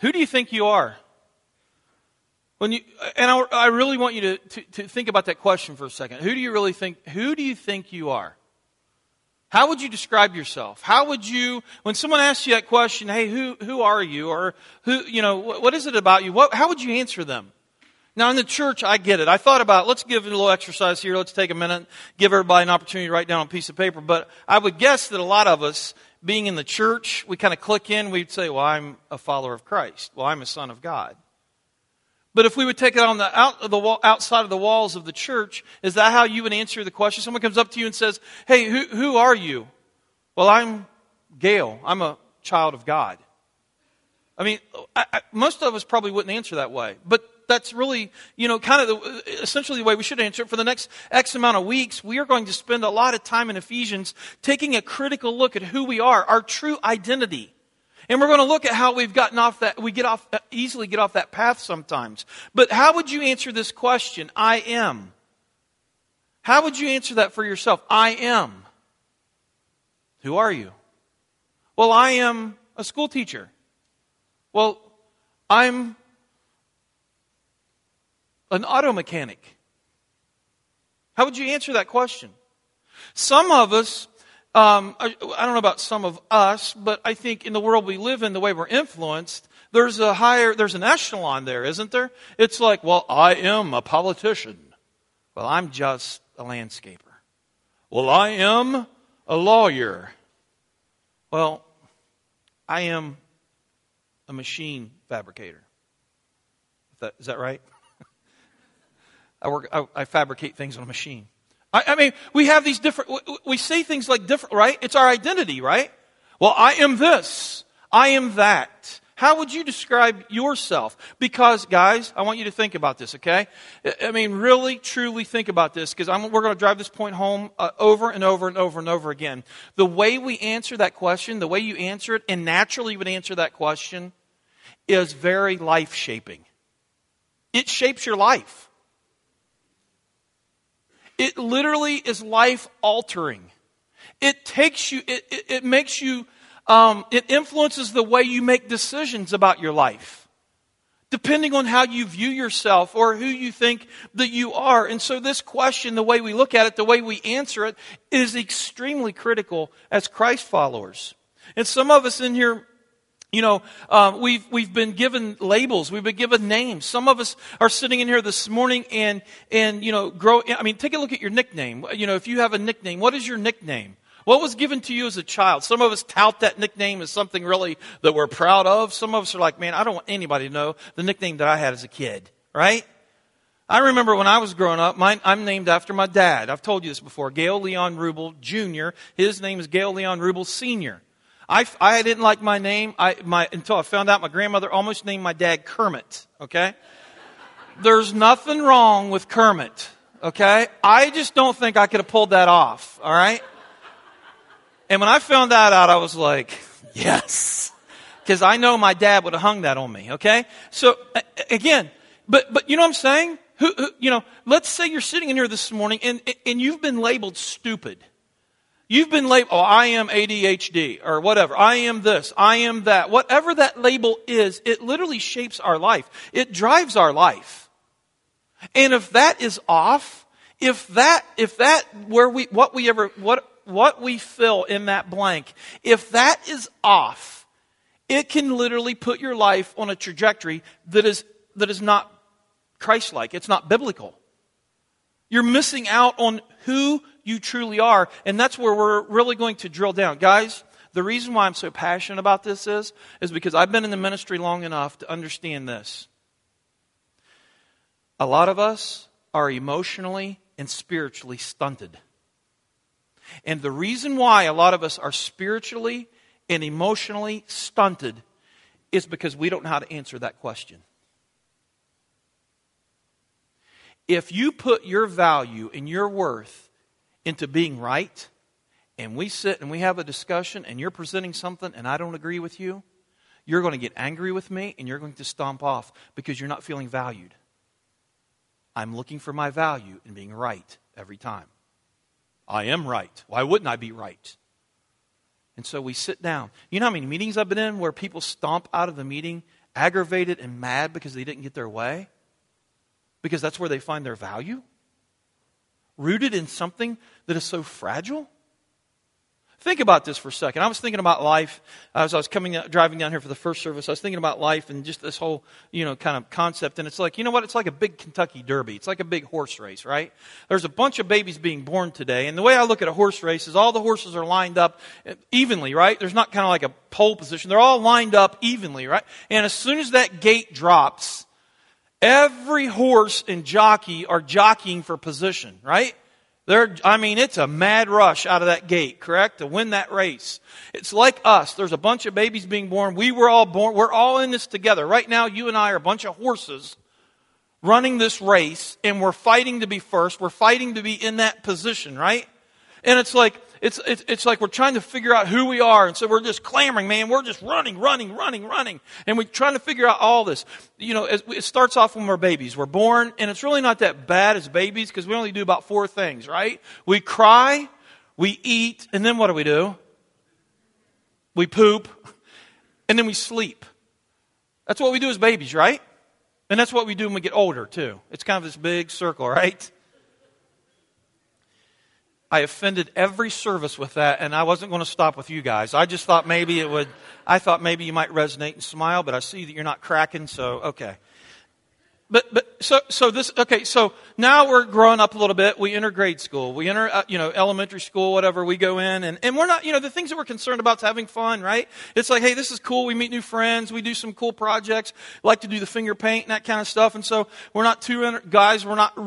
Who do you think you are? When you, and I, I really want you to, to, to think about that question for a second. Who do you really think, who do you think you are? How would you describe yourself? How would you, when someone asks you that question, hey, who, who are you? Or who, you know, what, what is it about you? What, how would you answer them? Now, in the church, I get it. I thought about, let's give it a little exercise here. Let's take a minute, give everybody an opportunity to write down a piece of paper. But I would guess that a lot of us, being in the church, we kind of click in, we'd say, well, I'm a follower of Christ. Well, I'm a son of God. But if we would take it on the, out of the wall, outside of the walls of the church, is that how you would answer the question? Someone comes up to you and says, Hey, who, who are you? Well, I'm Gail. I'm a child of God. I mean, I, I, most of us probably wouldn't answer that way. But that's really, you know, kind of the, essentially the way we should answer it. For the next X amount of weeks, we are going to spend a lot of time in Ephesians taking a critical look at who we are, our true identity. And we're going to look at how we've gotten off that, we get off, easily get off that path sometimes. But how would you answer this question? I am. How would you answer that for yourself? I am. Who are you? Well, I am a school teacher. Well, I'm an auto mechanic. How would you answer that question? Some of us um, I, I don't know about some of us, but I think in the world we live in, the way we're influenced, there's a higher, there's an echelon there, isn't there? It's like, well, I am a politician. Well, I'm just a landscaper. Well, I am a lawyer. Well, I am a machine fabricator. Is that, is that right? I work, I, I fabricate things on a machine. I, I mean, we have these different, we, we say things like different, right? It's our identity, right? Well, I am this. I am that. How would you describe yourself? Because, guys, I want you to think about this, okay? I mean, really, truly think about this, because we're going to drive this point home uh, over and over and over and over again. The way we answer that question, the way you answer it, and naturally you would answer that question, is very life shaping. It shapes your life. It literally is life altering. It takes you, it, it, it makes you, um, it influences the way you make decisions about your life, depending on how you view yourself or who you think that you are. And so, this question, the way we look at it, the way we answer it, is extremely critical as Christ followers. And some of us in here you know, um, we've, we've been given labels. We've been given names. Some of us are sitting in here this morning and, and, you know, grow, I mean, take a look at your nickname. You know, if you have a nickname, what is your nickname? What was given to you as a child? Some of us tout that nickname as something really that we're proud of. Some of us are like, man, I don't want anybody to know the nickname that I had as a kid, right? I remember when I was growing up, mine, I'm named after my dad. I've told you this before. Gail Leon Rubel Jr. His name is Gail Leon Rubel Sr. I, I didn't like my name I, my, until I found out my grandmother almost named my dad Kermit, okay? There's nothing wrong with Kermit, okay? I just don't think I could have pulled that off, all right? And when I found that out, I was like, yes. Because I know my dad would have hung that on me, okay? So, again, but, but you know what I'm saying? Who, who, you know, let's say you're sitting in here this morning and, and you've been labeled stupid. You've been labeled, oh, I am ADHD or whatever. I am this. I am that. Whatever that label is, it literally shapes our life. It drives our life. And if that is off, if that, if that, where we, what we ever, what, what we fill in that blank, if that is off, it can literally put your life on a trajectory that is, that is not Christ-like. It's not biblical. You're missing out on who you truly are. And that's where we're really going to drill down. Guys, the reason why I'm so passionate about this is, is because I've been in the ministry long enough to understand this. A lot of us are emotionally and spiritually stunted. And the reason why a lot of us are spiritually and emotionally stunted is because we don't know how to answer that question. If you put your value and your worth into being right, and we sit and we have a discussion, and you're presenting something and I don't agree with you, you're going to get angry with me and you're going to stomp off because you're not feeling valued. I'm looking for my value in being right every time. I am right. Why wouldn't I be right? And so we sit down. You know how many meetings I've been in where people stomp out of the meeting aggravated and mad because they didn't get their way? Because that's where they find their value? Rooted in something that is so fragile? Think about this for a second. I was thinking about life as I was coming driving down here for the first service. I was thinking about life and just this whole, you know, kind of concept. And it's like, you know what? It's like a big Kentucky Derby. It's like a big horse race, right? There's a bunch of babies being born today. And the way I look at a horse race is all the horses are lined up evenly, right? There's not kind of like a pole position. They're all lined up evenly, right? And as soon as that gate drops, every horse and jockey are jockeying for position, right? They're, I mean, it's a mad rush out of that gate, correct? To win that race. It's like us. There's a bunch of babies being born. We were all born. We're all in this together. Right now, you and I are a bunch of horses running this race, and we're fighting to be first. We're fighting to be in that position, right? And it's like, it's, it's, it's like we're trying to figure out who we are. And so we're just clamoring, man. We're just running, running, running, running. And we're trying to figure out all this. You know, it, it starts off when we're babies. We're born, and it's really not that bad as babies because we only do about four things, right? We cry, we eat, and then what do we do? We poop, and then we sleep. That's what we do as babies, right? And that's what we do when we get older, too. It's kind of this big circle, right? I offended every service with that, and I wasn't going to stop with you guys. I just thought maybe it would, I thought maybe you might resonate and smile, but I see that you're not cracking, so okay. But, but, so, so this, okay, so now we're growing up a little bit. We enter grade school. We enter, uh, you know, elementary school, whatever. We go in and, and we're not, you know, the things that we're concerned about is having fun, right? It's like, hey, this is cool. We meet new friends. We do some cool projects. Like to do the finger paint and that kind of stuff. And so we're not too, guys, we're not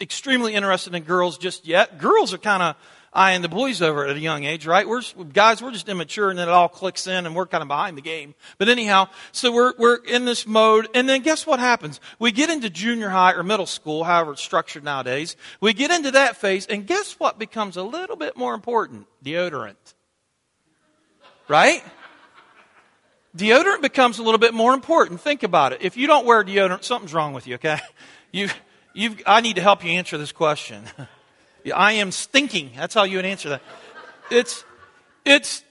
extremely interested in girls just yet. Girls are kind of eyeing the boys over at a young age, right? We're guys, we're just immature, and then it all clicks in, and we're kind of behind the game. But anyhow, so we're we're in this mode, and then guess what happens? We get into junior high or middle school, however it's structured nowadays. We get into that phase, and guess what becomes a little bit more important? Deodorant, right? Deodorant becomes a little bit more important. Think about it. If you don't wear deodorant, something's wrong with you. Okay, you You've, I need to help you answer this question. I am stinking. That's how you would answer that. It's, it's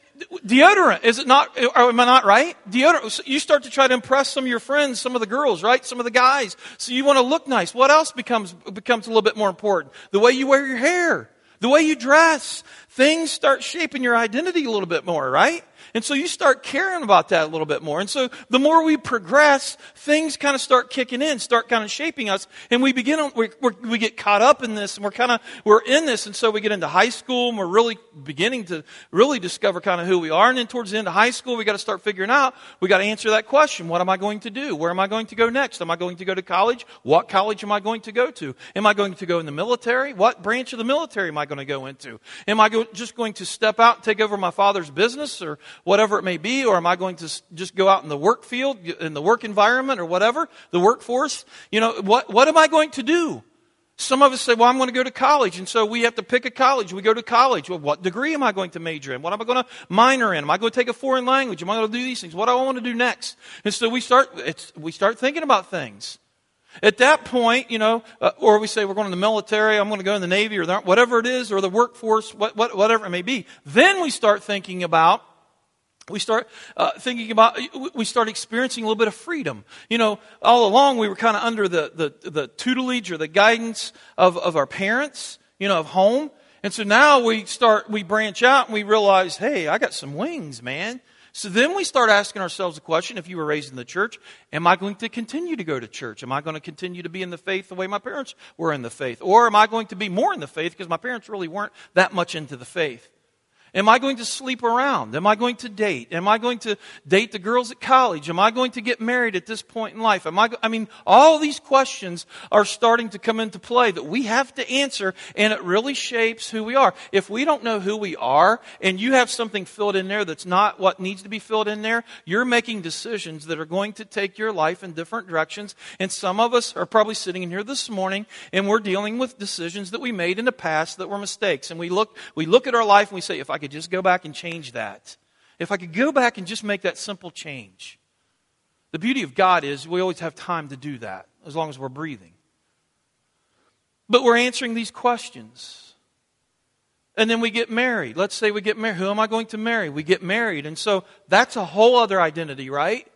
deodorant. Is it not? Oh, am I not right? Deodorant. You start to try to impress some of your friends, some of the girls, right? Some of the guys. So you want to look nice. What else becomes becomes a little bit more important? The way you wear your hair, the way you dress. Things start shaping your identity a little bit more, right? And so you start caring about that a little bit more. And so the more we progress, things kind of start kicking in, start kind of shaping us. And we begin, we we get caught up in this and we're kind of, we're in this. And so we get into high school and we're really beginning to really discover kind of who we are. And then towards the end of high school, we got to start figuring out, we got to answer that question. What am I going to do? Where am I going to go next? Am I going to go to college? What college am I going to go to? Am I going to go in the military? What branch of the military am I going to go into? Am I go, just going to step out and take over my father's business or whatever it may be, or am I going to just go out in the work field, in the work environment, or whatever, the workforce? You know, what, what am I going to do? Some of us say, well, I'm going to go to college. And so we have to pick a college. We go to college. Well, what degree am I going to major in? What am I going to minor in? Am I going to take a foreign language? Am I going to do these things? What do I want to do next? And so we start, we start thinking about things. At that point, you know, uh, or we say we're going to the military, I'm going to go in the Navy or the, whatever it is, or the workforce, what, what, whatever it may be. Then we start thinking about we start uh, thinking about we start experiencing a little bit of freedom. You know all along we were kind of under the, the, the tutelage or the guidance of, of our parents you know of home. And so now we start we branch out and we realize hey i got some wings man. So then we start asking ourselves the question if you were raised in the church am i going to continue to go to church? Am i going to continue to be in the faith the way my parents were in the faith? Or am i going to be more in the faith because my parents really weren't that much into the faith Am I going to sleep around? Am I going to date? Am I going to date the girls at college? Am I going to get married at this point in life? Am I, I mean, all these questions are starting to come into play that we have to answer, and it really shapes who we are. If we don't know who we are, and you have something filled in there that's not what needs to be filled in there, you're making decisions that are going to take your life in different directions. And some of us are probably sitting in here this morning, and we're dealing with decisions that we made in the past that were mistakes. And we look, we look at our life and we say, if I could could just go back and change that, if I could go back and just make that simple change. The beauty of God is we always have time to do that as long as we're breathing. But we're answering these questions. And then we get married. Let's say we get married. Who am I going to marry? We get married. And so that's a whole other identity, right?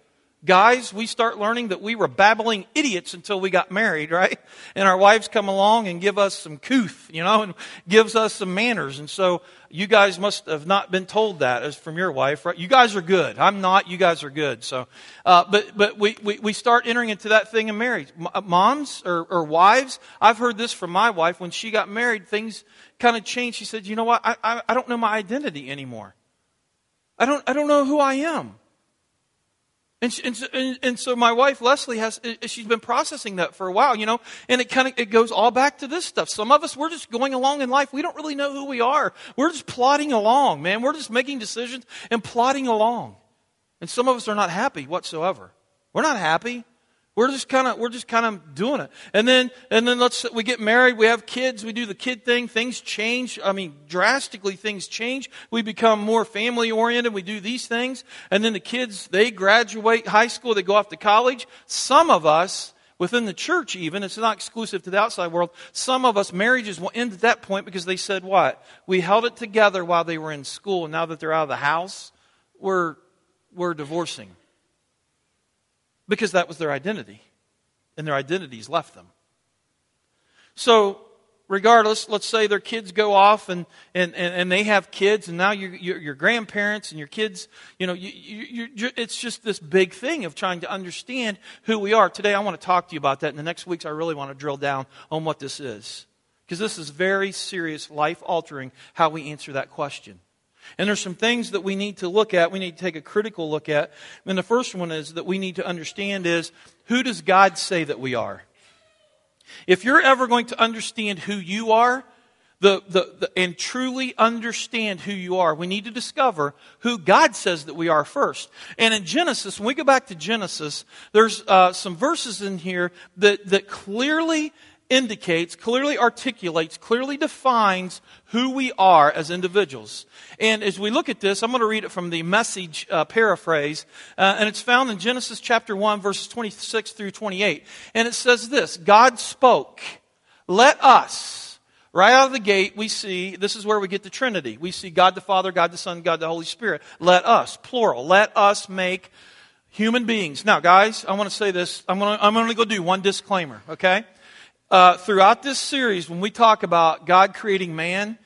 Guys, we start learning that we were babbling idiots until we got married, right? And our wives come along and give us some couth, you know, and gives us some manners. And so you guys must have not been told that as from your wife, right? You guys are good. I'm not. You guys are good. So, uh, but, but we, we, we start entering into that thing in marriage. Uh, moms or, or wives, I've heard this from my wife. When she got married, things kind of changed. She said, you know what? I, I, I don't know my identity anymore. I don't, I don't know who I am. And, she, and, and, so my wife Leslie has uh, she's been processing that for a while, you know, and it kind of it goes all back to this stuff. Some of us we're just going along in life. We don't really know who we are. We're just plodding along, man. We're just making decisions and plodding along. And some of us are not happy whatsoever. We're not happy. We're just kind of we're just kind of doing it. And then and then let's we get married, we have kids, we do the kid thing, things change. I mean, drastically things change. We become more family oriented, we do these things. And then the kids, they graduate high school, they go off to college. Some of us within the church even, it's not exclusive to the outside world. Some of us marriages will end at that point because they said what? We held it together while they were in school and now that they're out of the house, we're we're divorcing because that was their identity, and their identities left them. So, regardless, let's say their kids go off and, and, and, and they have kids, and now you're, you're, you're grandparents and your kids, you know, you, you, you, it's just this big thing of trying to understand who we are. Today, I want to talk to you about that. In the next weeks, I really want to drill down on what this is. Because this is very serious, life altering, how we answer that question. And there's some things that we need to look at, we need to take a critical look at. And the first one is that we need to understand is who does God say that we are? If you're ever going to understand who you are, the, the, the, and truly understand who you are, we need to discover who God says that we are first. And in Genesis, when we go back to Genesis, there's uh, some verses in here that, that clearly indicates, clearly articulates, clearly defines who we are as individuals. And as we look at this, I'm going to read it from the message uh, paraphrase, uh, and it's found in Genesis chapter 1, verses 26 through 28. And it says this God spoke, let us. Right out of the gate, we see this is where we get the Trinity. We see God the Father, God the Son, God the Holy Spirit. Let us, plural, let us make human beings. Now, guys, I want to say this. I'm going to, I'm going to go do one disclaimer, okay? Uh, throughout this series, when we talk about God creating man,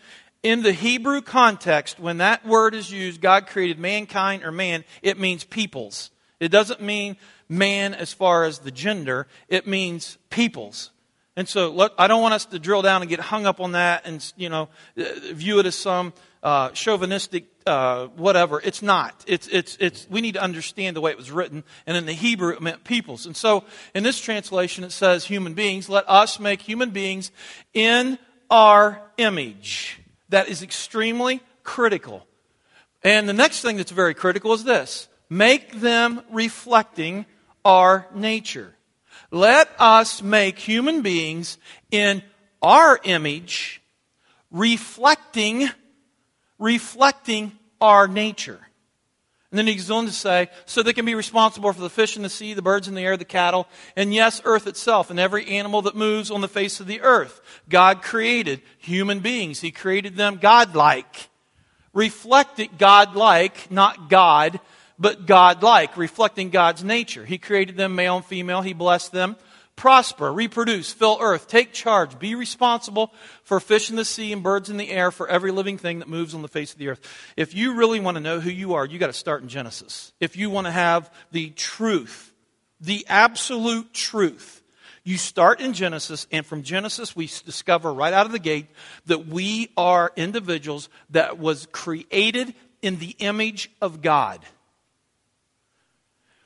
in the Hebrew context, when that word is used, God created mankind or man, it means peoples. It doesn't mean man as far as the gender, it means peoples. And so let, I don't want us to drill down and get hung up on that and, you know, view it as some uh, chauvinistic uh, whatever. It's not. It's, it's, it's, we need to understand the way it was written. And in the Hebrew, it meant peoples. And so in this translation, it says human beings. Let us make human beings in our image. That is extremely critical. And the next thing that's very critical is this make them reflecting our nature. Let us make human beings in our image, reflecting reflecting our nature. And then he goes on to say, so they can be responsible for the fish in the sea, the birds in the air, the cattle, and yes, earth itself, and every animal that moves on the face of the earth. God created human beings. He created them godlike. Reflected godlike, not God, but godlike, reflecting God's nature. He created them male and female. He blessed them prosper, reproduce, fill earth, take charge, be responsible for fish in the sea and birds in the air, for every living thing that moves on the face of the earth. If you really want to know who you are, you got to start in Genesis. If you want to have the truth, the absolute truth, you start in Genesis, and from Genesis, we discover right out of the gate that we are individuals that was created in the image of God.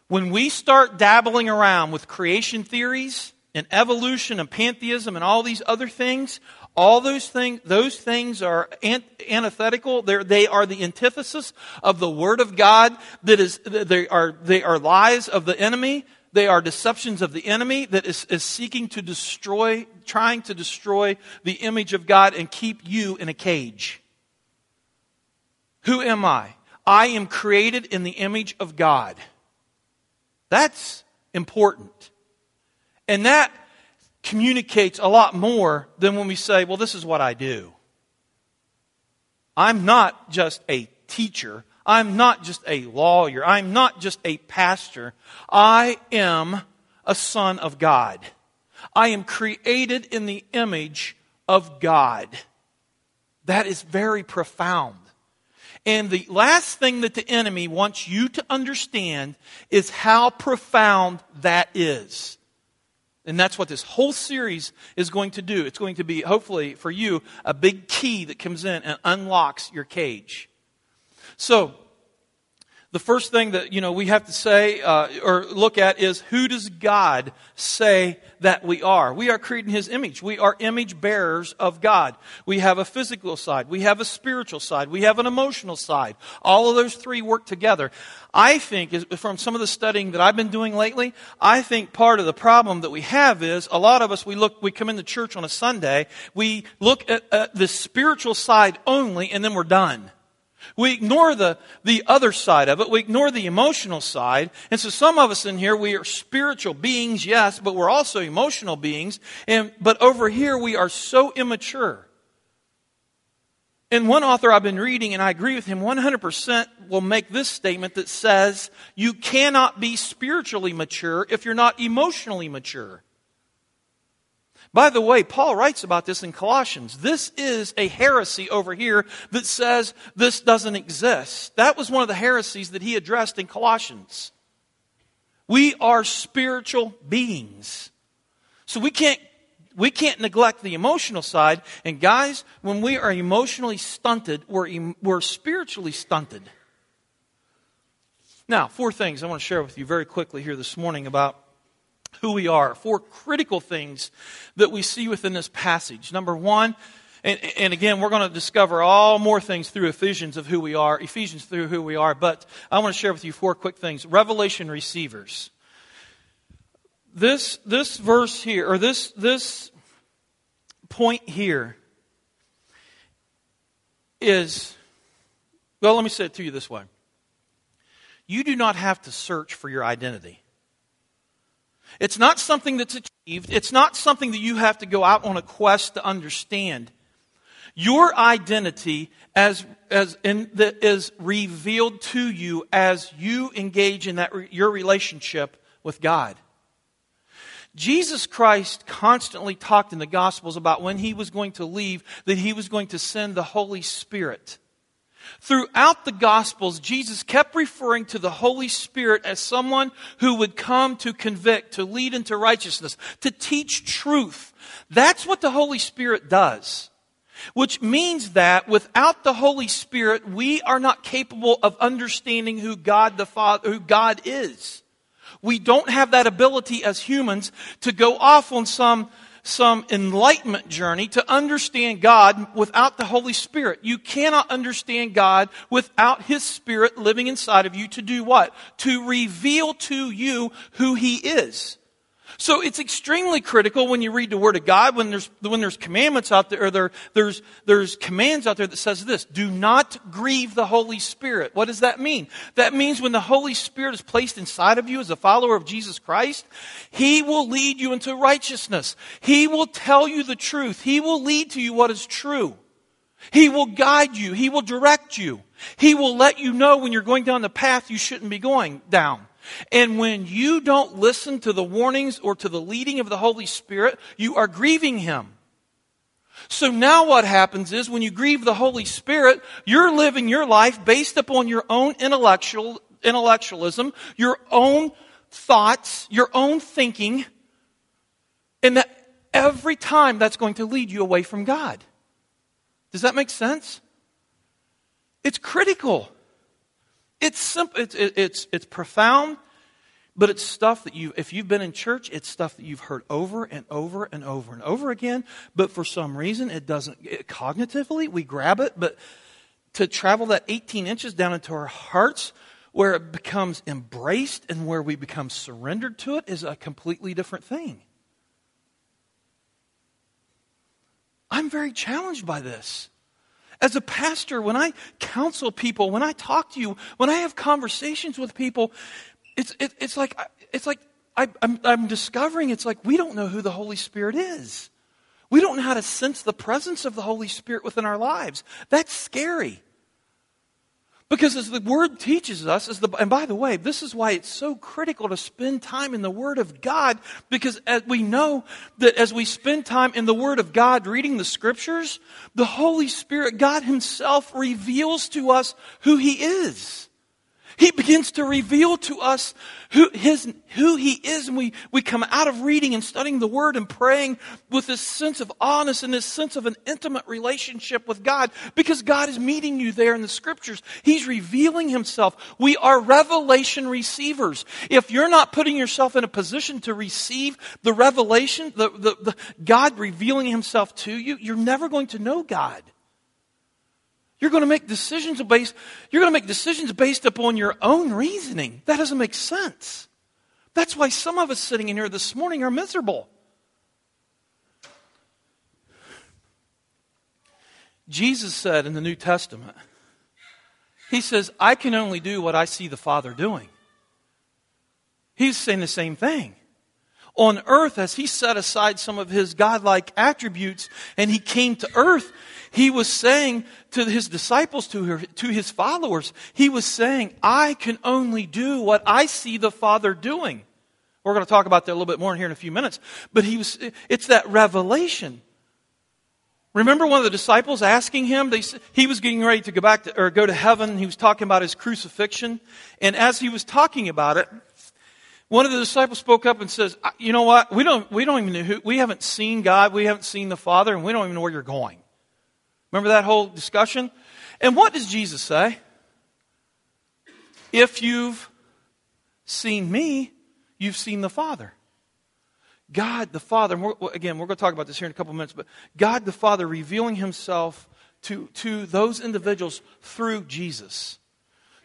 When we start dabbling around with creation theories and evolution and pantheism and all these other things, all those things, those things are antithetical. They're, they are the antithesis of the Word of God. That is, they are, they are lies of the enemy. They are deceptions of the enemy that is, is seeking to destroy, trying to destroy the image of God and keep you in a cage. Who am I? I am created in the image of God. That's important. And that communicates a lot more than when we say, well, this is what I do. I'm not just a teacher, I'm not just a lawyer. I'm not just a pastor. I am a son of God. I am created in the image of God. That is very profound. And the last thing that the enemy wants you to understand is how profound that is. And that's what this whole series is going to do. It's going to be, hopefully, for you, a big key that comes in and unlocks your cage. So, the first thing that you know we have to say uh, or look at is who does God say that we are? We are created in His image. We are image bearers of God. We have a physical side. We have a spiritual side. We have an emotional side. All of those three work together. I think, from some of the studying that I've been doing lately, I think part of the problem that we have is a lot of us we look we come into church on a Sunday, we look at the spiritual side only, and then we're done. We ignore the, the other side of it. We ignore the emotional side. And so some of us in here, we are spiritual beings, yes, but we're also emotional beings. And, but over here, we are so immature. And one author I've been reading, and I agree with him 100%, will make this statement that says, you cannot be spiritually mature if you're not emotionally mature. By the way, Paul writes about this in Colossians. This is a heresy over here that says this doesn't exist. That was one of the heresies that he addressed in Colossians. We are spiritual beings. So we can't we can't neglect the emotional side. And guys, when we are emotionally stunted, we're, we're spiritually stunted. Now, four things I want to share with you very quickly here this morning about who we are. Four critical things that we see within this passage. Number one, and, and, again, we're going to discover all more things through Ephesians of who we are, Ephesians through who we are, but I want to share with you four quick things. Revelation receivers. This, this verse here, or this, this point here is, well, let me say it to you this way. You do not have to search for your identity. It's not something that's achieved. It's not something that you have to go out on a quest to understand. Your identity as, as in, that is revealed to you as you engage in that, your relationship with God. Jesus Christ constantly talked in the Gospels about when he was going to leave, that he was going to send the Holy Spirit. Throughout the Gospels, Jesus kept referring to the Holy Spirit as someone who would come to convict, to lead into righteousness, to teach truth. That's what the Holy Spirit does. Which means that without the Holy Spirit, we are not capable of understanding who God the Father, who God is. We don't have that ability as humans to go off on some some enlightenment journey to understand God without the Holy Spirit. You cannot understand God without His Spirit living inside of you to do what? To reveal to you who He is. So it's extremely critical when you read the Word of God, when there's, when there's commandments out there, or there, there's, there's commands out there that says this, do not grieve the Holy Spirit. What does that mean? That means when the Holy Spirit is placed inside of you as a follower of Jesus Christ, He will lead you into righteousness. He will tell you the truth. He will lead to you what is true. He will guide you. He will direct you. He will let you know when you're going down the path you shouldn't be going down. And when you don't listen to the warnings or to the leading of the Holy Spirit, you are grieving Him. So now what happens is when you grieve the Holy Spirit, you're living your life based upon your own intellectual, intellectualism, your own thoughts, your own thinking, and that every time that's going to lead you away from God. Does that make sense? It's critical. It's simple, it's, it's, it's profound, but it's stuff that you, if you've been in church, it's stuff that you've heard over and over and over and over again, but for some reason it doesn't, it, cognitively, we grab it, but to travel that 18 inches down into our hearts, where it becomes embraced and where we become surrendered to it is a completely different thing. I'm very challenged by this. As a pastor, when I counsel people, when I talk to you, when I have conversations with people, it's, it, it's like, it's like I, I'm, I'm discovering it's like we don't know who the Holy Spirit is. We don't know how to sense the presence of the Holy Spirit within our lives. That's scary. Because as the Word teaches us, as the, and by the way, this is why it's so critical to spend time in the Word of God, because as we know that as we spend time in the Word of God reading the Scriptures, the Holy Spirit, God Himself, reveals to us who He is. He begins to reveal to us who, his, who He is. And we, we come out of reading and studying the Word and praying with this sense of honest and this sense of an intimate relationship with God because God is meeting you there in the Scriptures. He's revealing Himself. We are revelation receivers. If you're not putting yourself in a position to receive the revelation, the, the, the God revealing Himself to you, you're never going to know God. You're going to make decisions based, you're going to make decisions based upon your own reasoning. That doesn't make sense. That's why some of us sitting in here this morning are miserable. Jesus said in the New Testament, He says, I can only do what I see the Father doing. He's saying the same thing. On earth, as He set aside some of His godlike attributes and He came to earth, he was saying to his disciples, to, her, to his followers, he was saying, I can only do what I see the Father doing. We're going to talk about that a little bit more here in a few minutes. But he was, it's that revelation. Remember one of the disciples asking him? They, he was getting ready to go back to, or go to heaven. He was talking about his crucifixion. And as he was talking about it, one of the disciples spoke up and says, "You know what? We don't, we don't even know who. We haven't seen God. We haven't seen the Father, and we don't even know where you're going." Remember that whole discussion? And what does Jesus say? If you've seen me, you've seen the Father. God the Father, we're, again, we're going to talk about this here in a couple of minutes, but God the Father revealing himself to, to those individuals through Jesus.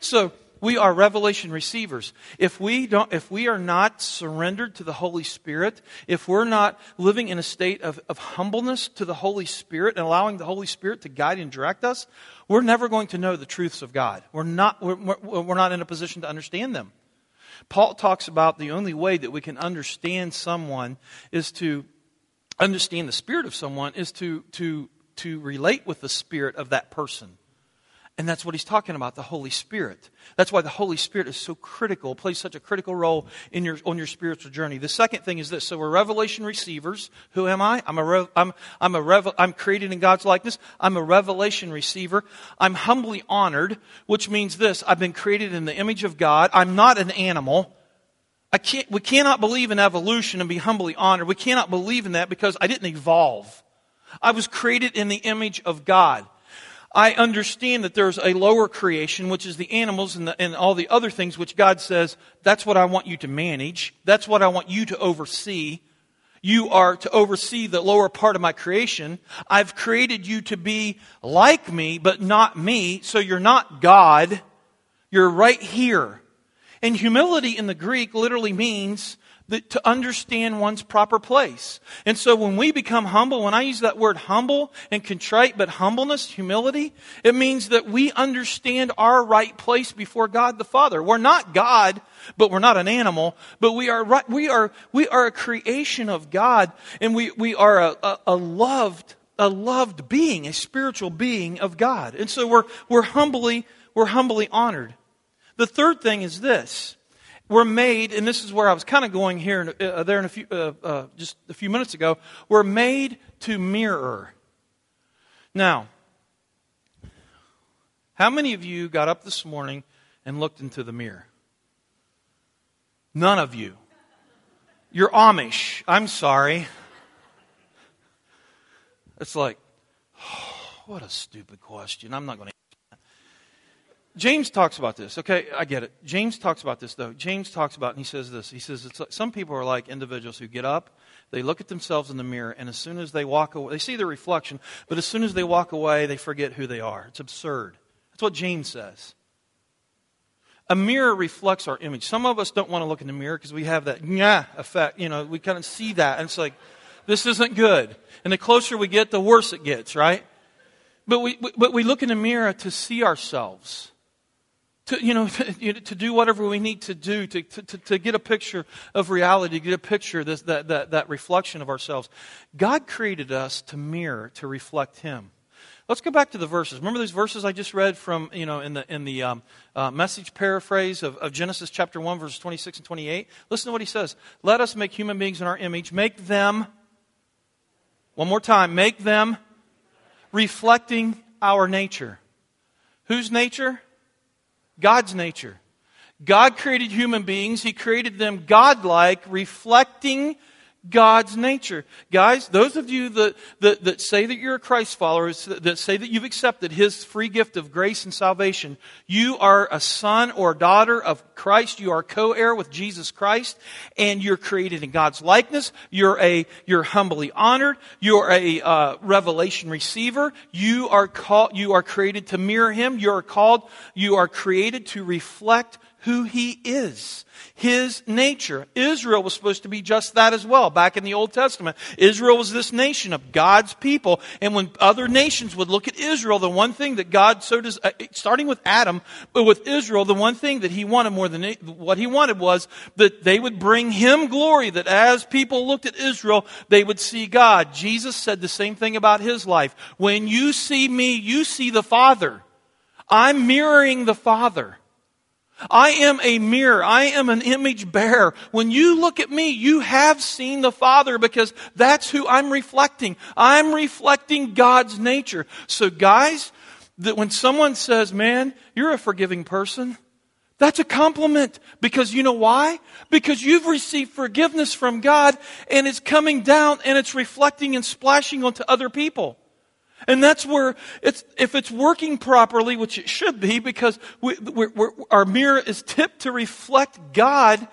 So, we are revelation receivers. If we don't, if we are not surrendered to the Holy Spirit, if we're not living in a state of, of humbleness to the Holy Spirit and allowing the Holy Spirit to guide and direct us, we're never going to know the truths of God. We're not, we're, we're not in a position to understand them. Paul talks about the only way that we can understand someone is to understand the spirit of someone is to, to, to relate with the spirit of that person. And that's what he's talking about, the Holy Spirit. That's why the Holy Spirit is so critical, plays such a critical role in your, on your spiritual journey. The second thing is this. So we're revelation receivers. Who am I? I'm a, I'm, I'm a I'm created in God's likeness. I'm a revelation receiver. I'm humbly honored, which means this. I've been created in the image of God. I'm not an animal. I can't, we cannot believe in evolution and be humbly honored. We cannot believe in that because I didn't evolve. I was created in the image of God. I understand that there's a lower creation, which is the animals and, the, and, all the other things, which God says, that's what I want you to manage. That's what I want you to oversee. You are to oversee the lower part of my creation. I've created you to be like me, but not me. So you're not God. You're right here. And humility in the Greek literally means that, to understand one's proper place. And so when we become humble, when I use that word humble and contrite, but humbleness, humility, it means that we understand our right place before God the Father. We're not God, but we're not an animal, but we are right, we are, we are a creation of God and we, we are a, a, a loved, a loved being, a spiritual being of God. And so we're, we're humbly, we're humbly honored. The third thing is this we're made, and this is where I was kind of going here, uh, there in a few, uh, uh, just a few minutes ago. We're made to mirror. Now, how many of you got up this morning and looked into the mirror? None of you. You're Amish. I'm sorry. It's like, oh, what a stupid question. I'm not going to James talks about this. Okay, I get it. James talks about this, though. James talks about, and he says this. He says, like, some people are like individuals who get up, they look at themselves in the mirror, and as soon as they walk away, they see their reflection, but as soon as they walk away, they forget who they are. It's absurd. That's what James says. A mirror reflects our image. Some of us don't want to look in the mirror because we have that yeah effect. You know, we kind of see that, and it's like, this isn't good. And the closer we get, the worse it gets, right? But we, but we look in the mirror to see ourselves to, you know, to, to, do whatever we need to do to, to, to get a picture of reality, to get a picture this, that, that, that reflection of ourselves. God created us to mirror, to reflect Him. Let's go back to the verses. Remember those verses I just read from, you know, in the, in the um, uh, message paraphrase of, of Genesis chapter 1, verses 26 and 28? Listen to what he says. Let us make human beings in our image. Make them, one more time, make them reflecting our nature. Whose nature? God's nature. God created human beings. He created them godlike, reflecting God's nature. Guys, those of you that, that, that, say that you're a Christ follower, that say that you've accepted His free gift of grace and salvation, you are a son or daughter of Christ. You are co-heir with Jesus Christ, and you're created in God's likeness. You're a, you're humbly honored. You're a uh, revelation receiver. You are called, you are created to mirror Him. You are called, you are created to reflect who he is, his nature. Israel was supposed to be just that as well. Back in the Old Testament, Israel was this nation of God's people. And when other nations would look at Israel, the one thing that God so does, uh, starting with Adam, but with Israel, the one thing that he wanted more than what he wanted was that they would bring him glory, that as people looked at Israel, they would see God. Jesus said the same thing about his life. When you see me, you see the Father. I'm mirroring the Father. I am a mirror. I am an image bearer. When you look at me, you have seen the Father because that's who I'm reflecting. I'm reflecting God's nature. So guys, that when someone says, man, you're a forgiving person, that's a compliment because you know why? Because you've received forgiveness from God and it's coming down and it's reflecting and splashing onto other people. And that's where it's, if it's working properly, which it should be, because we, we're, we're, our mirror is tipped to reflect God,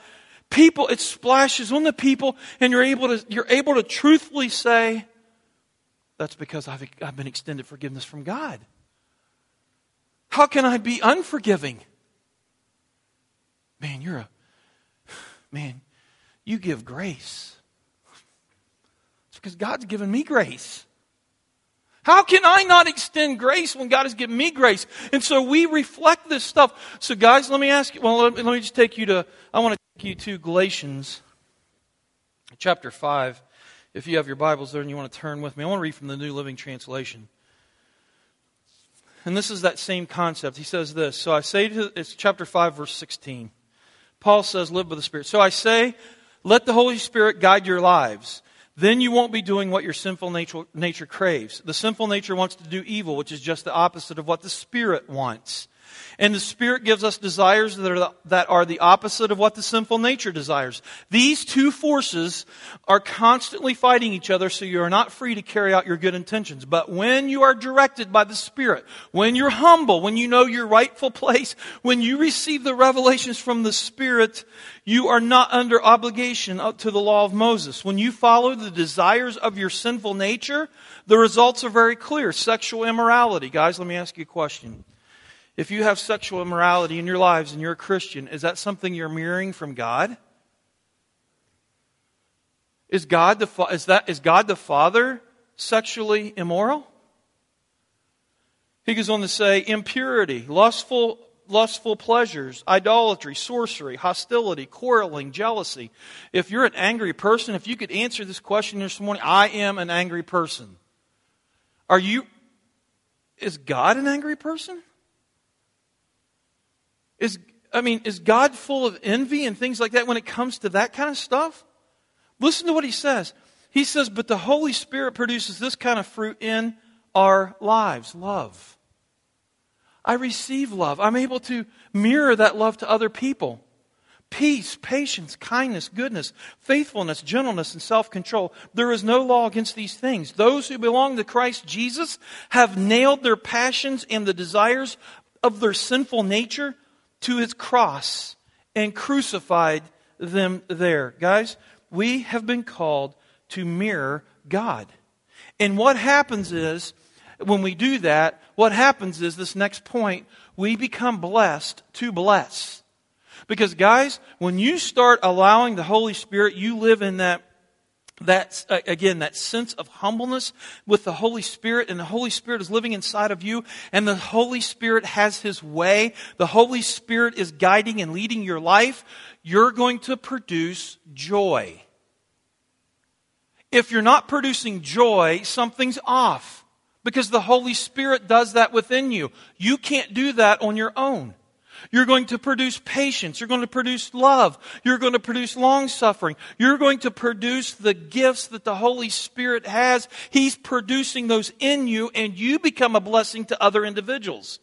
people, it splashes on the people, and you're able to, you're able to truthfully say, that's because I've, I've been extended forgiveness from God. How can I be unforgiving? Man, you're a, man, you give grace. It's because God's given me grace. How can I not extend grace when God has given me grace? And so we reflect this stuff. So, guys, let me ask you, well, let me, let me just take you to, I want to take you to Galatians chapter 5. If you have your Bibles there and you want to turn with me, I want to read from the New Living Translation. And this is that same concept. He says this. So I say to, it's chapter 5, verse 16. Paul says, live by the Spirit. So I say, let the Holy Spirit guide your lives. Then you won't be doing what your sinful nature, nature craves. The sinful nature wants to do evil, which is just the opposite of what the Spirit wants. And the Spirit gives us desires that are, the, that are the opposite of what the sinful nature desires. These two forces are constantly fighting each other, so you are not free to carry out your good intentions. But when you are directed by the Spirit, when you're humble, when you know your rightful place, when you receive the revelations from the Spirit, you are not under obligation to the law of Moses. When you follow the desires of your sinful nature, the results are very clear. Sexual immorality. Guys, let me ask you a question. If you have sexual immorality in your lives and you're a Christian, is that something you're mirroring from God? Is God the, is that, is God the Father sexually immoral? He goes on to say impurity, lustful, lustful pleasures, idolatry, sorcery, hostility, quarreling, jealousy. If you're an angry person, if you could answer this question this morning, I am an angry person. Are you, is God an angry person? Is, I mean, is God full of envy and things like that when it comes to that kind of stuff? Listen to what he says. He says, but the Holy Spirit produces this kind of fruit in our lives love. I receive love. I'm able to mirror that love to other people. Peace, patience, kindness, goodness, faithfulness, gentleness, and self control. There is no law against these things. Those who belong to Christ Jesus have nailed their passions and the desires of their sinful nature to his cross and crucified them there. Guys, we have been called to mirror God. And what happens is, when we do that, what happens is this next point, we become blessed to bless. Because, guys, when you start allowing the Holy Spirit, you live in that that uh, again that sense of humbleness with the holy spirit and the holy spirit is living inside of you and the holy spirit has his way the holy spirit is guiding and leading your life you're going to produce joy if you're not producing joy something's off because the Holy Spirit does that within you. You can't do that on your own. You're going to produce patience. You're going to produce love. You're going to produce long suffering. You're going to produce the gifts that the Holy Spirit has. He's producing those in you, and you become a blessing to other individuals.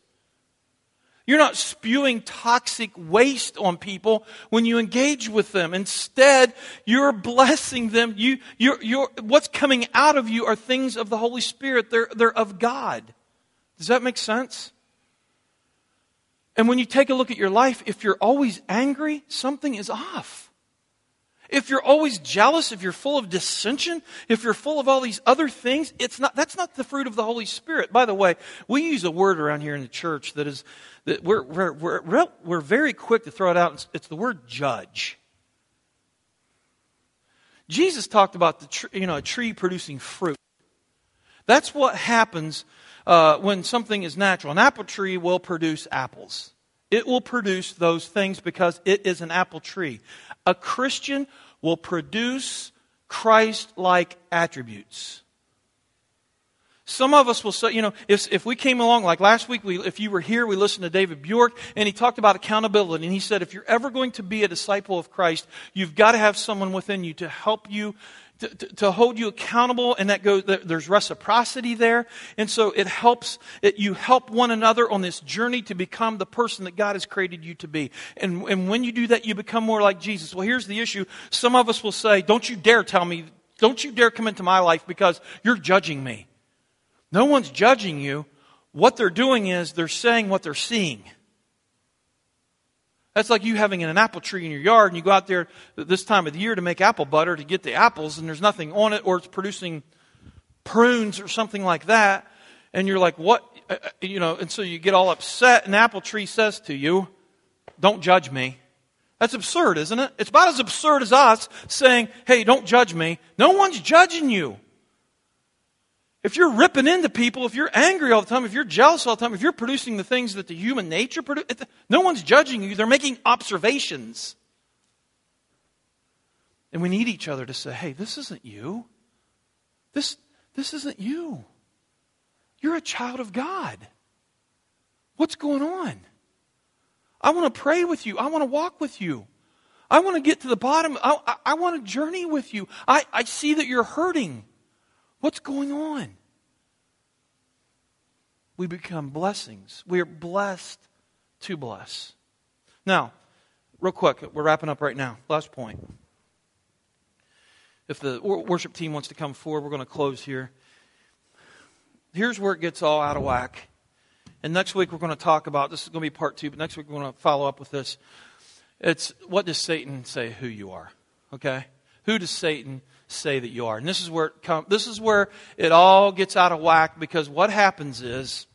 You're not spewing toxic waste on people when you engage with them. Instead, you're blessing them. You, you're, you're, what's coming out of you are things of the Holy Spirit. They're, they're of God. Does that make sense? And when you take a look at your life, if you're always angry, something is off. If you're always jealous, if you're full of dissension, if you're full of all these other things, it's not, that's not the fruit of the Holy Spirit. By the way, we use a word around here in the church that is, that we're, we're, we're, we're very quick to throw it out. It's, the word judge. Jesus talked about the tr- you know, a tree producing fruit. That's what happens uh, when something is natural. An apple tree will produce apples. It will produce those things because it is an apple tree. A Christian will produce Christ like attributes. Some of us will say, you know, if, if we came along, like last week, we, if you were here, we listened to David Bjork, and he talked about accountability. And he said, if you're ever going to be a disciple of Christ, you've got to have someone within you to help you to, to, hold you accountable, and that goes, there's reciprocity there. And so it helps, it, you help one another on this journey to become the person that God has created you to be. And, and when you do that, you become more like Jesus. Well, here's the issue. Some of us will say, don't you dare tell me, don't you dare come into my life because you're judging me. No one's judging you. What they're doing is they're saying what they're seeing. That's like you having an apple tree in your yard and you go out there this time of the year to make apple butter to get the apples and there's nothing on it or it's producing prunes or something like that. And you're like, what? Uh, uh, you know, and so you get all upset and apple tree says to you, don't judge me. That's absurd, isn't it? It's about as absurd as us saying, hey, don't judge me. No one's judging you. If you're ripping into people, if you're angry all the time, if you're jealous all the time, if you're producing the things that the human nature produces, no one's judging you. They're making observations. And we need each other to say, hey, this isn't you. This, this isn't you. You're a child of God. What's going on? I want to pray with you. I want to walk with you. I want to get to the bottom. I, I, I want to journey with you. I, I see that you're hurting. What's going on? We become blessings. We are blessed to bless. Now, real quick, we're wrapping up right now. Last point. If the worship team wants to come forward, we're going to close here. Here's where it gets all out of whack. And next week we're going to talk about this is going to be part two, but next week we're going to follow up with this. It's what does Satan say who you are? Okay? Who does Satan say that you are. And this is where it come, this is where it all gets out of whack because what happens is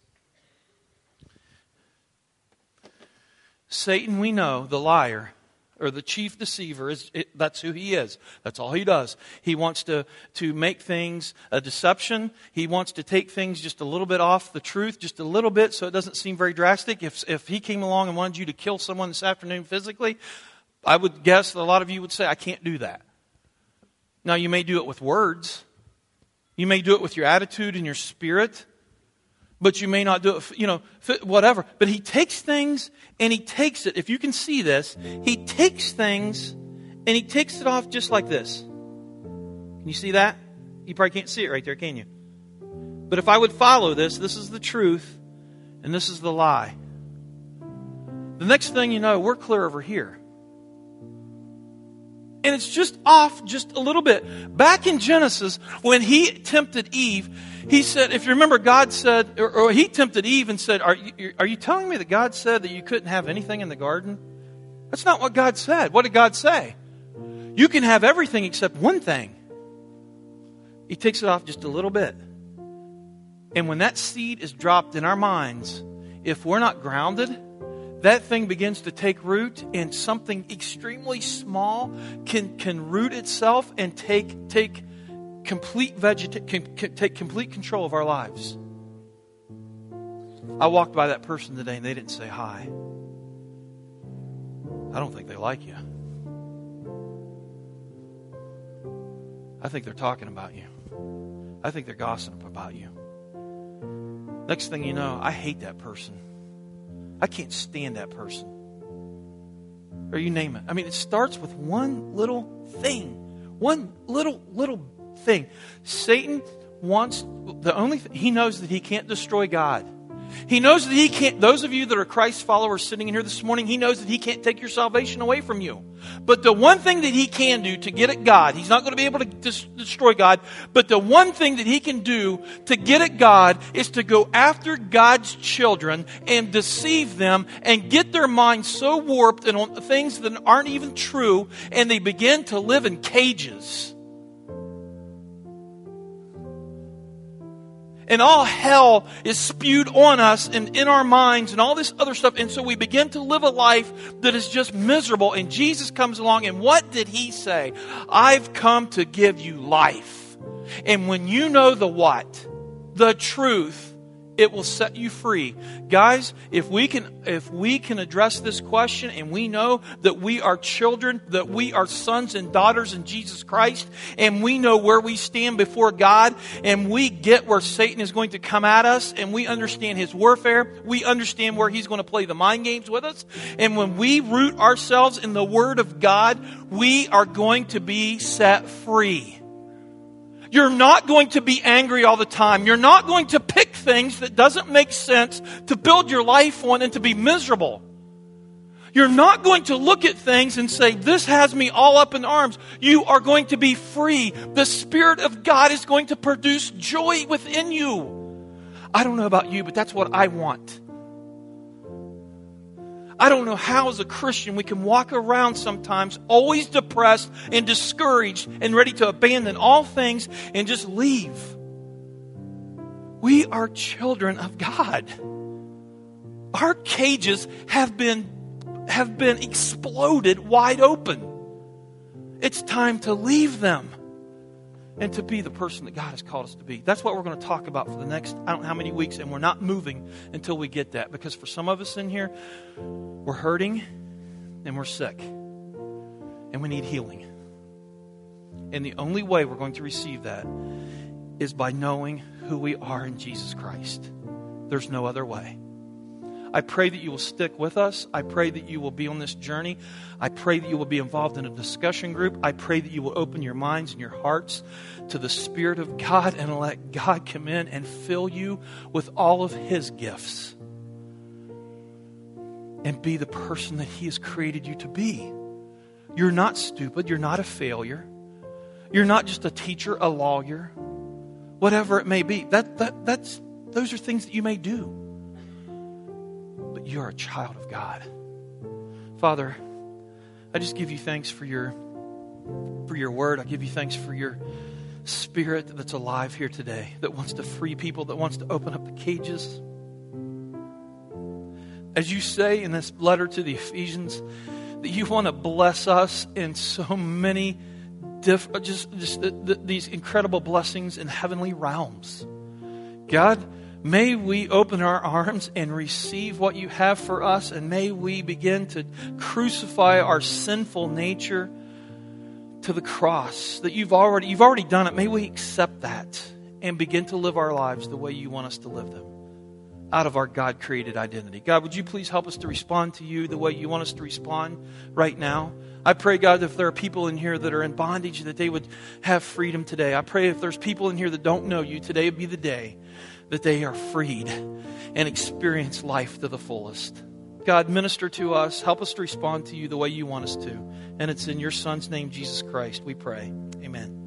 Satan, we know, the liar or the chief deceiver is it, that's who he is. That's all he does. He wants to to make things a deception. He wants to take things just a little bit off the truth, just a little bit, so it doesn't seem very drastic. If if he came along and wanted you to kill someone this afternoon physically, I would guess that a lot of you would say, "I can't do that." Now, you may do it with words, you may do it with your attitude and your spirit, but you may not do it, you know, whatever. But he takes things and he takes it. If you can see this, he takes things and he takes it off just like this. Can you see that? You probably can't see it right there, can you? But if I would follow this, this is the truth and this is the lie. The next thing you know, we're clear over here and it's just off just a little bit. Back in Genesis, when he tempted Eve, he said, if you remember, God said, or, or, he tempted Eve and said, are you, are you telling me that God said that you couldn't have anything in the garden? That's not what God said. What did God say? You can have everything except one thing. He takes it off just a little bit. And when that seed is dropped in our minds, if we're not grounded, that thing begins to take root and something extremely small can, can root itself and take, take complete vegeta- can, can take complete control of our lives. I walked by that person today and they didn't say hi. I don't think they like you. I think they're talking about you. I think they're gossiping about you. Next thing you know, I hate that person. I can't stand that person. Or you name it. I mean, it starts with one little thing. One little, little thing. Satan wants, the only, thing, he knows that he can't destroy God. He knows that he can't, those of you that are Christ followers sitting in here this morning, he knows that he can't take your salvation away from you. But the one thing that he can do to get at God, he's not going to be able to dis- destroy God, but the one thing that he can do to get at God is to go after God's children and deceive them and get their minds so warped and on things that aren't even true, and they begin to live in cages. And all hell is spewed on us and in our minds and all this other stuff. And so we begin to live a life that is just miserable. And Jesus comes along, and what did he say? I've come to give you life. And when you know the what, the truth, it will set you free. Guys, if we can if we can address this question and we know that we are children, that we are sons and daughters in Jesus Christ, and we know where we stand before God, and we get where Satan is going to come at us, and we understand his warfare, we understand where he's going to play the mind games with us, and when we root ourselves in the word of God, we are going to be set free. You're not going to be angry all the time. You're not going to pick things that doesn't make sense to build your life on and to be miserable. You're not going to look at things and say, This has me all up in arms. You are going to be free. The Spirit of God is going to produce joy within you. I don't know about you, but that's what I want. I don't know how, as a Christian, we can walk around sometimes always depressed and discouraged and ready to abandon all things and just leave. We are children of God. Our cages have been, have been exploded wide open. It's time to leave them and to be the person that God has called us to be. That's what we're going to talk about for the next, I don't know how many weeks, and we're not moving until we get that. Because for some of us in here, we're hurting and we're sick, and we need healing. And the only way we're going to receive that is by knowing who we are in Jesus Christ. There's no other way. I pray that you will stick with us. I pray that you will be on this journey. I pray that you will be involved in a discussion group. I pray that you will open your minds and your hearts to the Spirit of God and let God come in and fill you with all of His gifts and be the person that He has created you to be. You're not stupid. You're not a failure. You're not just a teacher, a lawyer, whatever it may be. That, that, that's, those are things that you may do but you're a child of God. Father, I just give you thanks for your for your word. I give you thanks for your spirit that's alive here today, that wants to free people, that wants to open up the cages. As you say in this letter to the Ephesians, that you want to bless us in so many diff- just, just the, the, these incredible blessings in heavenly realms. God, May we open our arms and receive what you have for us, and may we begin to crucify our sinful nature to the cross that you've already you've already done it. May we accept that and begin to live our lives the way you want us to live them out of our God created identity. God, would you please help us to respond to you the way you want us to respond right now? I pray, God, if there are people in here that are in bondage, that they would have freedom today. I pray if there's people in here that don't know you, today would be the day that they are freed and experience life to the fullest. God, minister to us. Help us to respond to you the way you want us to. And it's in your Son's name, Jesus Christ, we pray. Amen.